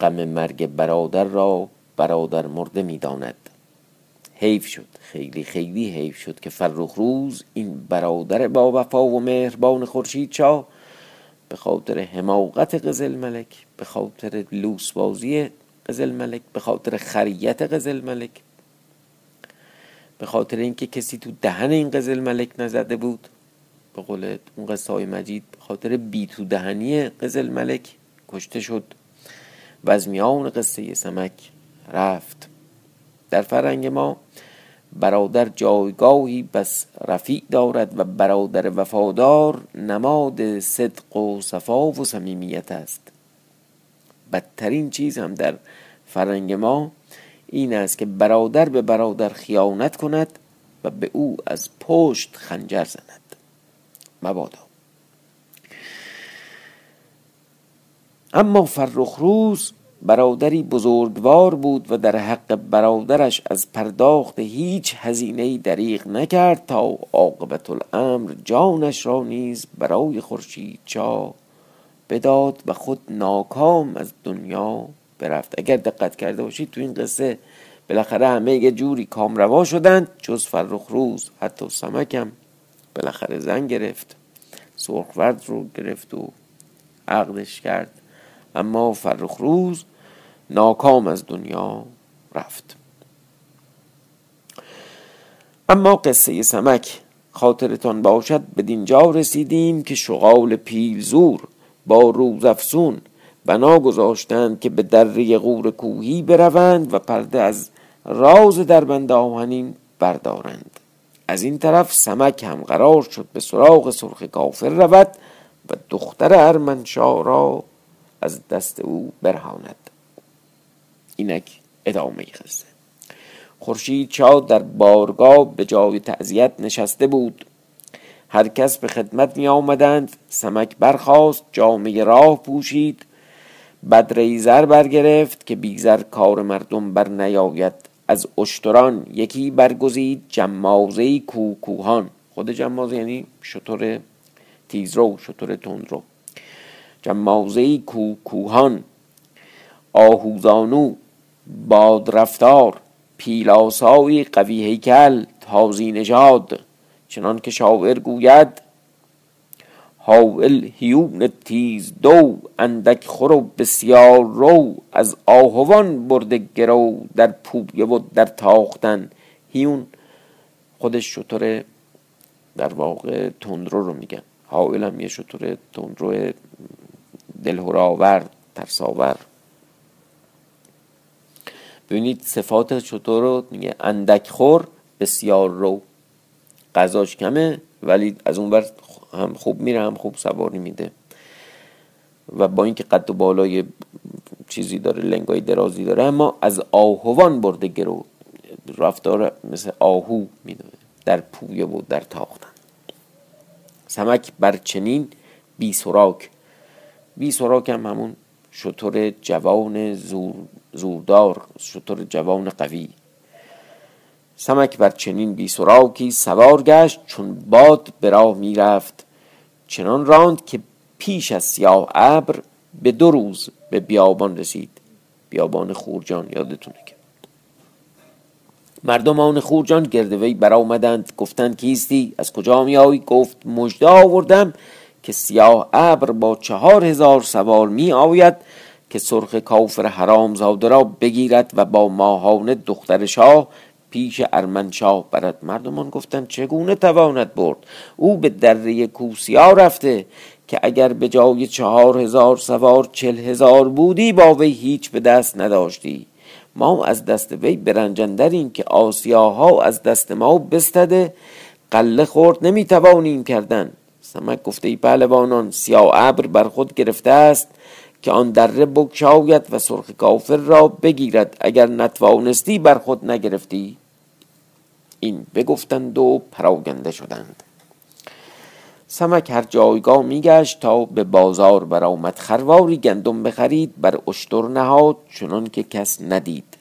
غم مرگ برادر را برادر مرده می‌داند. حیف شد خیلی خیلی حیف شد که فرخ روز این برادر با وفا و مهربان خورشید شاه به خاطر حماقت قزل ملک به خاطر لوس بازی قزل ملک به خاطر خریت قزل ملک به خاطر اینکه کسی تو دهن این قزل ملک نزده بود. به قول اون قصه های مجید به خاطر بیتو دهنی قزل ملک کشته شد. و از میان قصه سمک رفت. در فرنگ ما برادر جایگاهی بس رفیع دارد و برادر وفادار نماد صدق و صفا و صمیمیت است. بدترین چیز هم در فرنگ ما این است که برادر به برادر خیانت کند و به او از پشت خنجر زند. مبادا. اما فرخ روز برادری بزرگوار بود و در حق برادرش از پرداخت هیچ هزینه دریغ نکرد تا عاقبت الامر جانش را نیز برای خورشید چا بداد و خود ناکام از دنیا برفت. اگر دقت کرده باشید تو این قصه بالاخره همه یه جوری کامروا شدند جز فرخ روز حتی سمکم بالاخره زن گرفت سرخورد رو گرفت و عقدش کرد. اما فرخ روز ناکام از دنیا رفت. اما قصه سمک خاطرتان باشد به دینجا رسیدیم که شغال پیلزور با روزافسون بنا گذاشتند که به دره غور کوهی بروند و پرده از راز دربند آهنین بردارند. از این طرف سمک هم قرار شد به سراغ سرخ کافر رود و دختر ارمنشا را از دست او برهاند. اینک ادامه قصه خورشید شاه در بارگاه به جای تعذیت نشسته بود. هر کس به خدمت می آمدند سمک برخاست جامعه راه پوشید. بدره زر برگرفت که بیزر کار مردم بر نیاید. از اشتران یکی برگزید جمازه کوکوهان. خود جمازه یعنی شطور تیزرو شطور تندرو. جمازه کوکوهان آهوزانو بادرفتار پیلاسایی قوی هیکل تازی نژاد چنان که شاعر گوید حاول هیون تیز دو اندک خور بسیار رو از آهوان برده گرو در پویه و در تاختن. هیون خودش شطور در واقع تندرو رو میگن. حاول هم یه شطور تندرو دلهراور ترساور. ببینید صفات شطور رو میگه. اندک خور بسیار رو. غذاش کمه ولی از اون بر هم خوب میره هم خوب سواری میده. و با اینکه قد و بالای چیزی داره لنگای درازی داره اما از آهوان برده گرو. رفتار مثل آهو می‌دونه. در پویه و در تاختن. سمک بر چنین بی سراک بی سراک هم همون شطور جوان زور زوردار شطور جوان قوی. سمک بر چنین بی سراکی سوار گشت چون باد به راه می‌رفت چنان راند که پیش از سیاه ابر به دو روز به بیابان رسید. بیابان خورجان یادتونه که. مردم آن خورجان گرد وی برآمدند گفتند کیستی؟ از کجا میایی گفت مژده آوردم که سیاه ابر با چهار هزار سوار می آید که سرخ کافر حرام زاده را بگیرد و با ماهانه دختر شاه پیش ارمنشاه برد. مردمان گفتند چگونه تواند برد؟ او به دره کوسیا رفته که اگر به جای چهار هزار سوار چل هزار بودی با وی هیچ به دست نداشتی. ما از دست وی برنجندریم که آسیاها از دست ما بستده. قله خورد نمی‌توانیم کردن. سمک گفته ای پهلوانان سیاه ابر بر خود گرفته است که آن دره بگشاید و سرخ کافر را بگیرد. اگر نتوانستی بر خود نگرفتی این بگفتند و پراگنده شدند. سمک هر جایگاه میگشت تا به بازار برآمد. خرواری گندم بخرید بر اشتر نهاد چنان که کس ندید.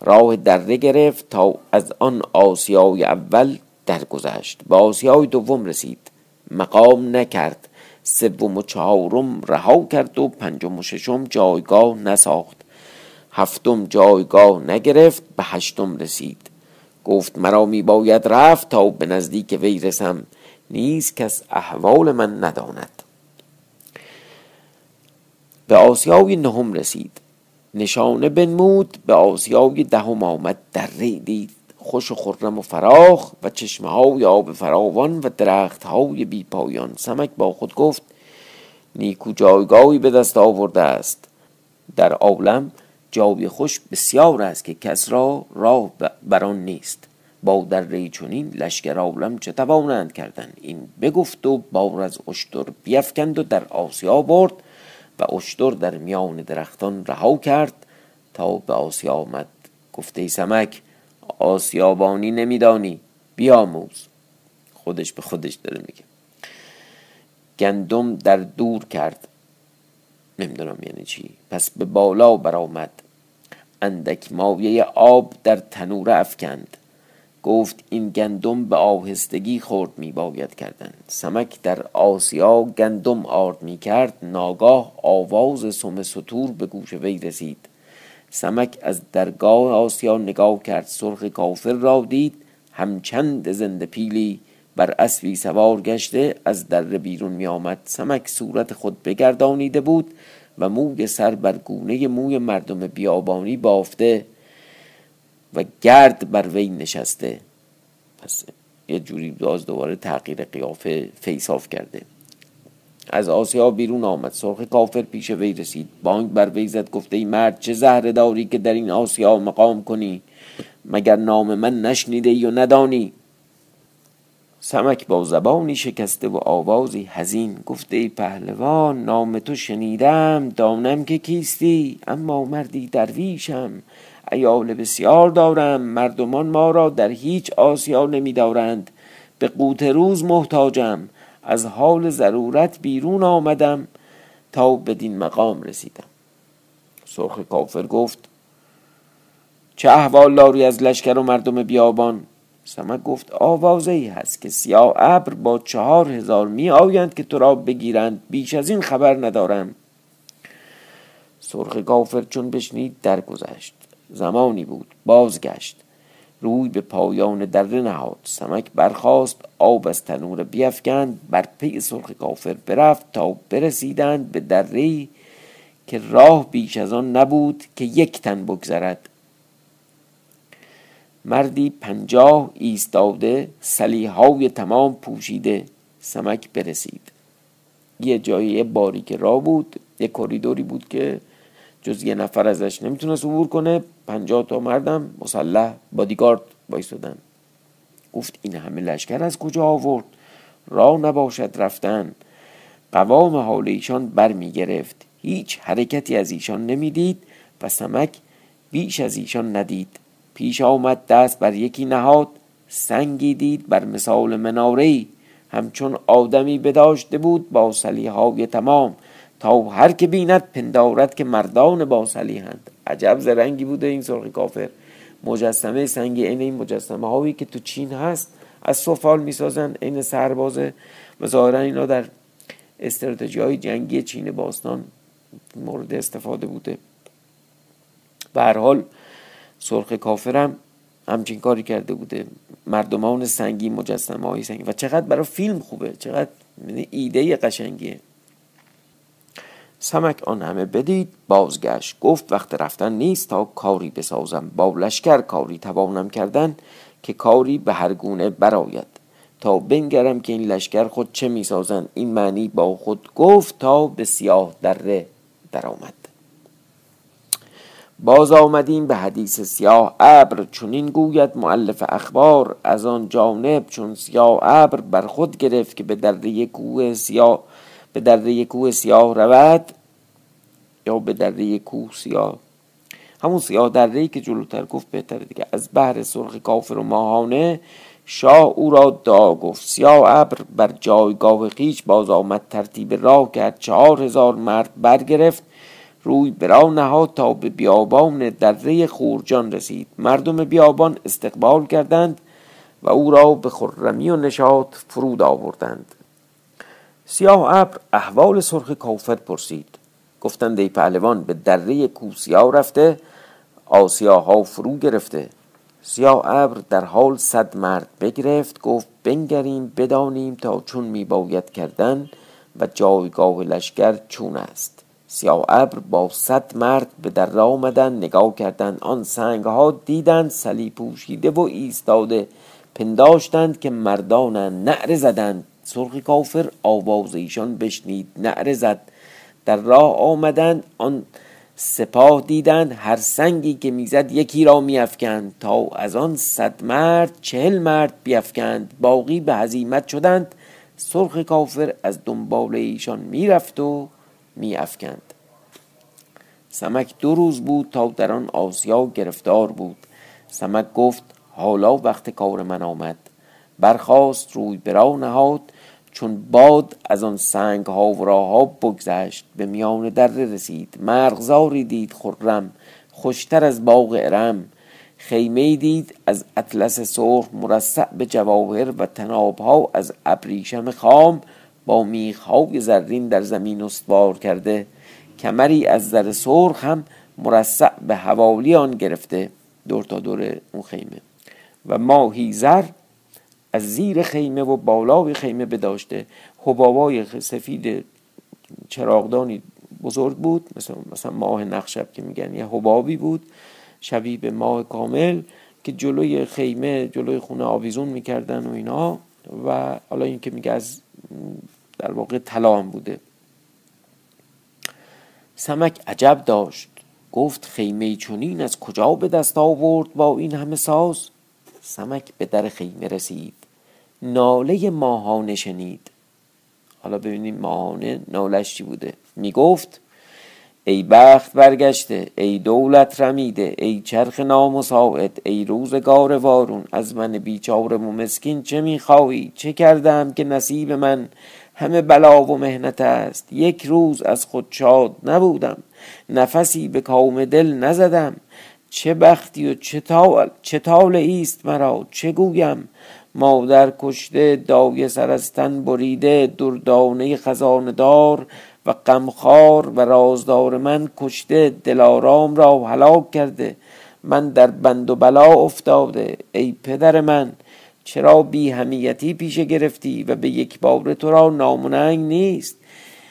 راه دره گرفت تا از آن آسیای اول درگذشت. به آسیای دوم رسید. مقام نکرد. سوم و چهارم رها کرد و پنجم و ششم جایگاه نساخت. هفتم جایگاه نگرفت به هشتم رسید. گفت مرا می باید رفت تا به نزدیک وی رسم. نیز کس احوال من نداند. به آسیای نهم رسید. نشانه بنمود به آسیای دهم آمد. در دید خوش و خرم و فراخ و چشمه های آب فراوان و درخت های بی پایان. سمک با خود گفت نیکو جایگاهی به دست آورده است. در عالم جای خوش بسیار است که کس را راه بران نیست. با در چونین لشکر عالم چه توانند کردن؟ این بگفت و بار از اشتر بیفکند و در آسیا برد و اشتر در میان درختان رها کرد تا به آسیا آمد. گفته سمک آسیابانی نمیدانی. بیاموز. خودش به خودش داره میگه. گندم در دور کرد. نمی‌دونم یعنی چی. پس به بالا برآمد. اندک مایه آب در تنور افکند. گفت این گندم به آهستگی خورد می باید کردن. سمک در آسیا گندم آرد می کرد ناگاه آواز سم سطور به گوش وی رسید. سمک از درگاه آسیا نگاه کرد سرخ کافر را دید. همچند زنده پیلی بر اسبی سوار گشته از در بیرون می آمد سمک صورت خود بگردانیده بود و موی سر بر گونه موی مردم بیابانی بافته و گرد بر وی نشسته. پس یه جوری باز دوباره تغییر قیافه فیصاف کرده. از آسیا بیرون آمد. سرخ کافر پیش وی رسید. بانگ بر وی زد گفته ای مرد چه زهره داری که در این آسیا مقام کنی؟ مگر نام من نشنیده ای و ندانی؟ سمک با زبانی شکسته و آوازی هزین گفته ای پهلوان نام تو شنیدم دانم که کیستی اما مردی درویشم. ایال بسیار دارم مردمان ما را در هیچ آسیا نمیدارند. به قوت روز محتاجم. از حال ضرورت بیرون آمدم تا بدین مقام رسیدم. سرخ کافر گفت چه احوال داری از لشکر و مردم بیابان؟ سمک گفت آوازه ای هست که سیاه ابر با چهار هزار می آیند که تو را بگیرند. بیش از این خبر ندارم. سرخ کافر چون بشنید درگذشت. زمانی بود بازگشت. روی به پایان دره نهاد. سمک برخاست آب از تنور بیفکند بر پی سرخ کافر برفت تا برسیدند به دره که راه بیش از آن نبود که یک تن بگذرد. مردی پنجاه ایستاده سلیحای تمام پوشیده. سمک برسید. یه جایی باریک راه بود یه کریدوری بود که جز یه نفر ازش نمی‌تونست عبور کنه پنجاه تا مردم مسلح بادیگارد بایستدن گفت این همه لشکر از کجا آورد؟ راه نباشد رفتن. قوام حال ایشان بر می گرفت هیچ حرکتی از ایشان نمی‌دید و سمک بیش از ایشان ندید. پیش آمد دست بر یکی نهاد سنگی دید بر مثال مناره همچون آدمی بداشته بود با سلیحای تمام. تا هر که بیند پندارد که مردان با سلیحند عجب زرنگی بوده این سرخ کافر. مجسمه سنگی این این مجسمه هایی که تو چین هست از سفال می‌سازن این سربازه و ظاهرا اینا در استراتژی های جنگی چین باستان مورد استفاده بوده. به هر حال سرخ کافرم همچین کاری کرده بوده. مردمان سنگی مجسمه های سنگی. و چقدر برای فیلم خوبه. چقدر یعنی ایده قشنگیه. سمک آن همه بدید بازگشت. گفت وقت رفتن نیست تا کاری بسازم. با لشکر کاری توانم کردن که کاری به هر گونه براید تا بنگرم که این لشکر خود چه می‌سازند. این معنی با خود گفت تا به سیاه دره درآمد. باز آمدیم به حدیث سیاه ابر. چنین گوید معلف اخبار از آن جانب چون سیاه ابر بر خود گرفت که به دره کوه سیاه به دره کوه سیاه رود یا به دره کوه سیاه؟ همون سیاه دره که جلوتر گفت بهتره دیگه. از بحر سرخ کافر و ماهانه شاه او را دعا گفت. سیاه ابر بر جایگاه خیش باز آمد ترتیب راه کرد چهار هزار مرد برگرفت روی برا نهاد تا به بیابان دره خورجان رسید. مردم بیابان استقبال کردند و او را به خرمی و نشاط فرود آوردند. سیاه ابر احوال سرخ کافر پرسید. گفتند ای پهلوان به دره کوسیا رفته آسیاها فرو گرفته. سیاه ابر در حال صد مرد بگرفت گفت بنگریم بدانیم تا چون می باید کردن و جایگاه لشکر چون است. سیاه ابر با صد مرد به در آمدن نگاه کردند. آن سنگ ها دیدند سلی پوشیده و ایستاده. پنداشتند که مردان نعره زدند. سرخ کافر آواز ایشان بشنید. نعره زد. در راه آمدند آن سپاه دیدند هر سنگی که می‌زد یکی را میافکند تا از آن صد مرد چهل مرد بیافکند باقی به هزیمت شدند. سرخ کافر از دنبال ایشان می‌رفت و میافکند. سمک دو روز بود تا در آن آسیا گرفتار بود. سمک گفت حالا وقت کار من آمد. برخاست روی برا نهاد چون باد از آن سنگ ها و راه بگذشت به میان در رسید. مرغزاری دید خرم خوشتر از باغ ارم. خیمه دید از اطلس سرخ مرصع به جواهر و تناب ها از ابریشم خام با میخ های زرین در زمین استوار کرده. کمری از زر سرخ هم مرصع به حوالی آن گرفته. دور تا دور اون خیمه. و ماهی زر از زیر خیمه و بالای خیمه بداشته. حبابای سفید چراغدانی بزرگ بود مثل مثلا ماه نقشب که میگن یه حبابی بود شبیه به ماه کامل که جلوی خیمه جلوی خونه آویزون می‌کردن و اینا. و حالا این که میگه از در واقع طلا هم بوده. سمک عجب داشت. گفت خیمه چونین از کجا به دست آورد با این همه ساز؟ سمک به در خیمه رسید. ناله ماهانه شنید. حالا ببینیم ماهانه نالش چی بوده. می‌گفت ای بخت برگشته ای دولت رمیده ای چرخ نامساعد ای روزگار وارون از من بیچاره و مسکین چه می‌خواهی؟ چه کردم که نصیب من همه بلا و مهنت است؟ یک روز از خود شاد نبودم نفسی به کام دل نزدم. چه بختی و چه طال, چه ایست مرا؟ چه گویم؟ مادر کشته دای سرستن بریده دردانه خزانه دار و غمخوار و رازدار من کشته دلارام را هلاک کرده. من در بند و بلا افتاده ای پدر من چرا بی همیتی پیشه گرفتی و به یک بار تو را ناموننگ نیست؟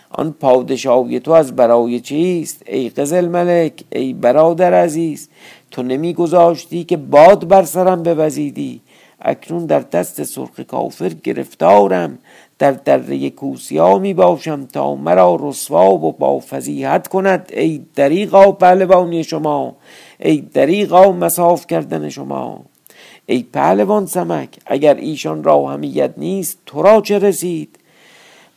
آن پادشاهی تو از برای چیست؟ ای قزل ملک ای برادر عزیز تو نمی گذاشتی که باد بر سرم بوزیدی. اکنون در دست سرخ کافر گرفتارم. در دره کوسیا می باشم تا مرا رسوا و با فضیحت کند. ای دریغا پهلوانی شما ای دریغا مساف کردن شما. ای پهلوان سمک اگر ایشان را همیت نیست تو را چه رسید؟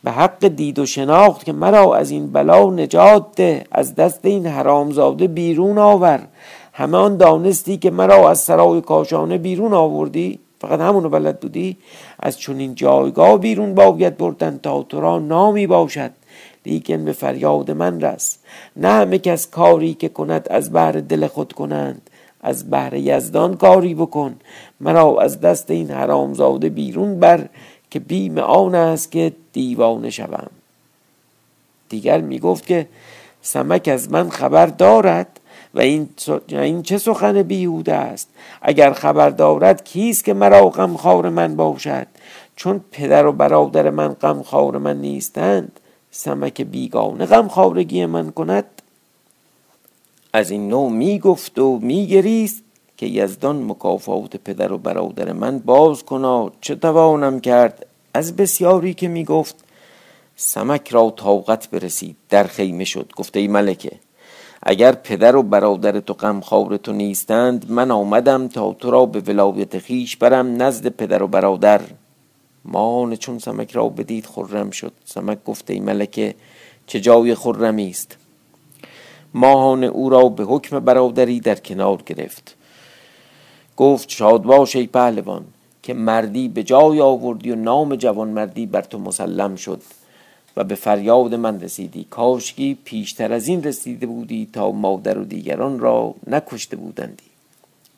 به حق دید و شناخت که مرا از این بلا نجات ده. از دست این حرامزاده بیرون آور. همه آن دانستی که مرا از سرای کاشانه بیرون آوردی؟ فقط همونو بلد بودی؟ از چنین جایگاه بیرون باید بردن تا تو را نامی باشد. لیکن به فریاد من رس. نه همه کس کاری که کند از بهر دل خود کنند. از بهر یزدان کاری بکن. مرا از دست این حرامزاده بیرون بر که بیم آن است که دیوانه شوم. دیگر می‌گفت که سمک از من خبر دارد. و این, چه سخن بیهوده است؟ اگر خبر دارد کیست که مرا غمخوار من باشد؟ چون پدر و برادر من غمخوار من نیستند سمک بیگانه غمخوارگی من کند. از این نوع می‌گفت و میگریست که یزدان مکافات پدر و برادر من باز کنا چه توانم کرد؟ از بسیاری که می‌گفت سمک را طاقت برسید در خیمه شد گفته ای ملکه. اگر پدر و برادر تو غمخوار تو نیستند من آمدم تا تو را به ولایت خیش برم نزد پدر و برادر. مان چون سمک را بدید خرم شد. سمک گفته ای ملکه چه جای خرمی است؟ ماهان او را به حکم برادری در کنار گرفت. گفت شاد باش ای پهلوان که مردی به جای آوردی و نام جوان مردی بر تو مسلم شد. و به فریاد من رسیدی. کاشکی پیشتر از این رسیده بودی تا مادر و دیگران را نکشته بودندی.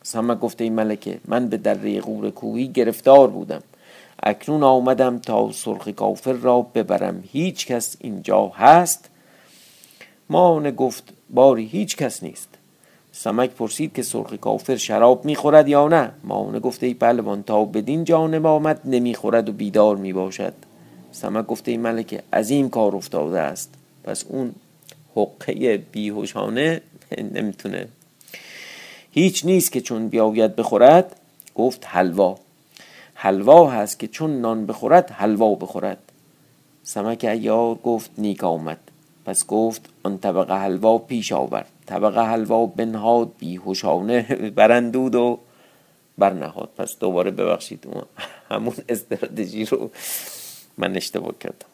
سمک گفته ای ملکه من به دره غور کوهی گرفتار بودم. اکنون آمدم تا سرخ کافر را ببرم. هیچ کس اینجا هست؟ ماهانه گفت باری هیچ کس نیست. سمک پرسید که سرخ کافر شراب می‌خورد یا نه؟ ماهانه گفته ای پهلوان تا بدین جانب آمد نمی‌خورد و بیدار می‌باشد. سمک گفته ای ملکه این کار افتاده است. پس اون حقه بیهوشانه نمی‌تونه. هیچ نیست که چون بیاید بخورد گفت حلوا. حلوا هست که چون نان بخورد حلوا بخورد. سمک ایار گفت نیک آمد. پس گفت آن طبقه حلوا پیش آورد طبقه حلوا بنهاد بیهوشانه برندود و برنهاد. پس دوباره ببخشید همون استراتژی رو من اشتباه کردم.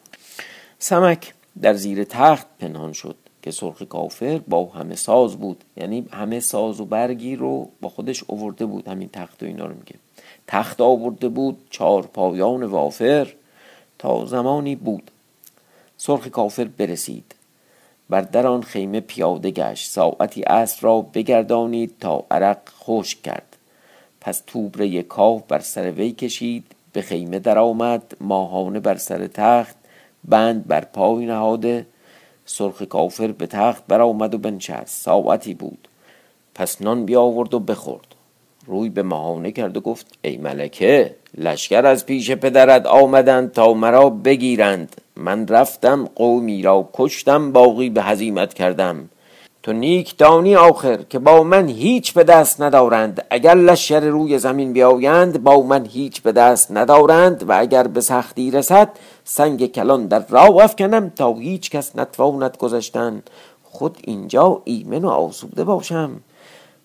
سمک در زیر تخت پنهان شد که سرخ کافر با همه ساز بود. یعنی همه ساز و برگی رو با خودش اوورده بود همین تخت و اینا رو میگه. تخت آورده بود چهار پایان وافر تا زمانی بود سرخ کافر برسید. بر در آن خیمه پیاده گشت. ساعتی اسب را بگردانید تا عرق خشک کرد. پس توبره کاف بر سر وی کشید. به خیمه درآمد ماهانه بر سر تخت بند بر پای نهاده سرخ کافر به تخت برآمد و بنشست. ساعتی بود. پس نان بیاورد و بخورد. روی به ماهانه کرد و گفت ای ملکه لشکر از پیش پدرت آمدند تا مرا بگیرند. من رفتم قومی را کشتم باقی به هزیمت کردم. تو نیک دانی آخر که با من هیچ به دست ندارند. اگر لشکر روی زمین بیایند با من هیچ به دست ندارند. و اگر به سختی رسد سنگ کلان در راه افکنم تا هیچ کس نتواند گذشتن. خود اینجا ایمن و آسوده باشم.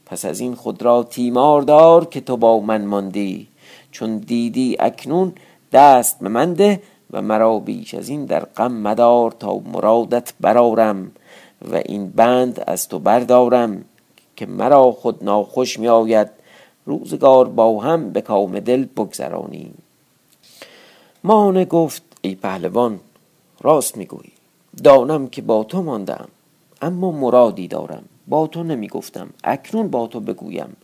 پس از این خود را تیمار دار که تو با من ماندی. چون دیدی اکنون دست به من ده و مرا بیش از این در غم مدار تا مرادت برارم و این بند از تو بردارم که مرا خود ناخوش می آید روزگار با هم به کام دل بگذرانیم مانه گفت ای پهلوان راست می‌گویی. دانم که با تو ماندم اما مرادی دارم. با تو نمی گفتم اکنون با تو بگویم.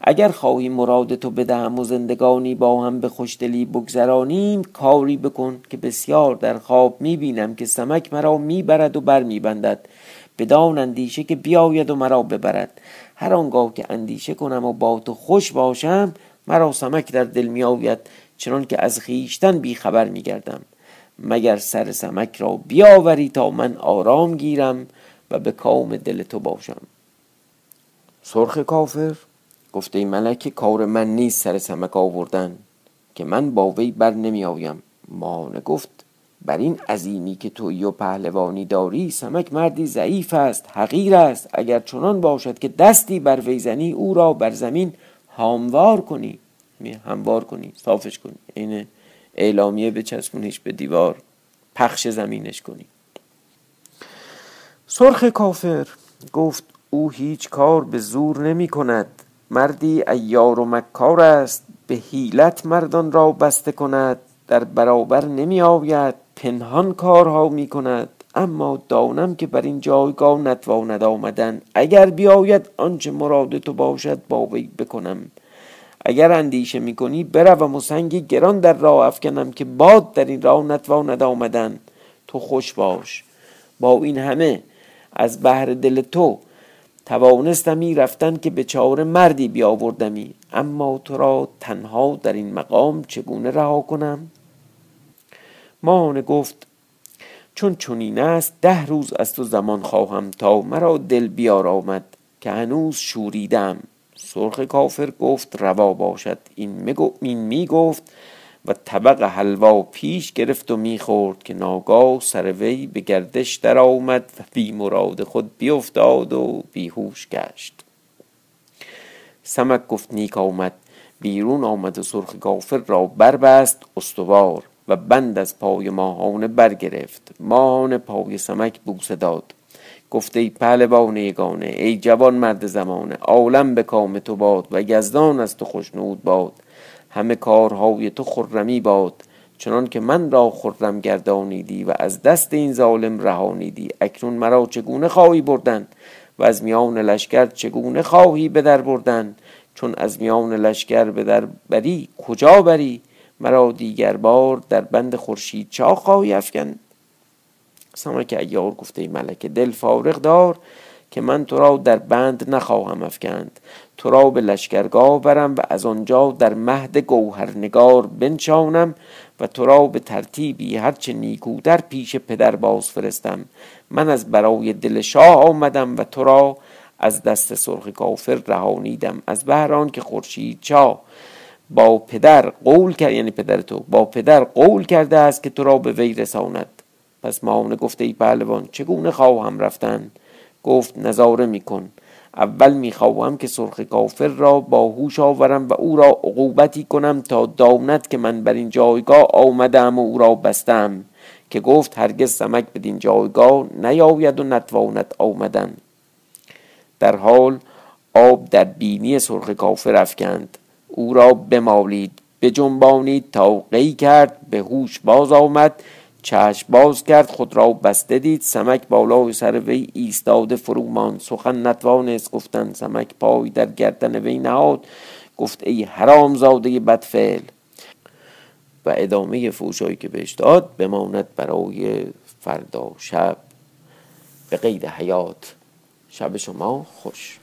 اگر خواهی مراد تو بدهم و زندگانی با هم به خوشدلی بگذرانیم کاری بکن که بسیار در خواب می بینم که سمک مرا می‌برد و بر میبندد بدان اندیشه که بیاید و مرا ببرد. هر آنگاه که اندیشه کنم و با تو خوش باشم مرا سمک در دل می آید چنان که از خیشتن بی خبر می گردم. مگر سر سمک را بیاوری تا من آرام گیرم و به کام دل تو باشم؟ سرخ کافر گفته ای ملک کار من نیست سر سمک آوردن که من با وی بر نمی آیم. مانه گفت بر این عظیمی که توی و پهلوانی داری سمک مردی ضعیف است حقیر است. اگر چنان باشد که دستی بر ویزنی او را بر زمین هاموار کنی هموار کنی صافش کنی. این اعلامیه به چسبونش به دیوار پخش زمینش کنی. سرخ کافر گفت او هیچ کار به زور نمی کند. مردی ایار و مکار است. به حیلت مردان را بسته کند. در برابر نمی آید. پنهان کارها می کند اما دانم که بر این جایگاه نتواند آمدن. اگر بیاید آنچه مراد تو باشد با وی بکنم. اگر اندیشه می‌کنی بروم و سنگی گران در راه افکنم که باد در این راه نتواند آمدن. تو خوش باش. با این همه از بهر دل تو توانستمی رفتن که به چهار مردی بیاوردمی. اما تو را تنها در این مقام چگونه رها کنم؟ ماهانه گفت چون چنین است ده روز از تو زمان خواهم تا مرا دل بیار آمد که هنوز شوریدم. سرخ کافر گفت روا باشد. این می گفت و طبق حلوا پیش گرفت و می‌خورد که ناگاه سر وی به گردش در آمد و بی مراد خود بیافتاد و بیهوش گشت. سمک گفت نیک آمد. بیرون آمد و سرخ کافر را بربست استوار. و بند از پای ماهانه برگرفت. ماهانه پای سمک بوسه داد. گفته ای پهلوان یگانه ای جوان مرد زمانه عالم به کام تو باد و یزدان از تو خوشنود باد. همه کارهای تو خرمی باد چنان که من را خرم گردانیدی و از دست این ظالم رهانیدی. اکنون مرا چگونه خواهی بردن؟ و از میان لشکر چگونه خواهی به در بردن؟ چون از میان لشکر به در بری کجا بری؟ مرا دیگر بار در بند خورشید چا خواهی افکن سمک ایار گفته ای ملکه دل فارغ دار که من تو را در بند نخواهم افکند. تو را به لشکرگاه برم و از آنجا در مهد گوهرنگار بنشانم و تو را به ترتیبی هرچه نیکودر پیش پدر باز فرستم. من از برای دل شاه آمدم و تو را از دست سرخ کافر رهانیدم. از بهران که خورشید چا با پدر قول کرد یعنی پدر تو با پدر قول کرده است که تو را به وی رساند. پس ماونه گفته ای پهلوان چگونه خواهم رفتن؟ گفت نظاره میکن اول می‌خواهم که سرخ کافر را با هوش آورم و او را عقوبتی کنم تا داند که من بر این جایگاه آمدم و او را بستم. که گفت هرگز سمک بدین جایگاه نیاید و نتواند آمدن. در حال آب در بینی سرخ کافر افکند. او را بمالید بجنبانید تا قی کرد به هوش باز آمد چشم باز کرد خود را بسته دید سمک بالای سر وی ایستاده فرومان سخن نتوانست گفتن سمک پای در گردن وی نهاد گفت ای حرام زاده بدفعل. و ادامه فوشایی که بهش داد بماند برای فردا شب. به قید حیات. شب شما خوش.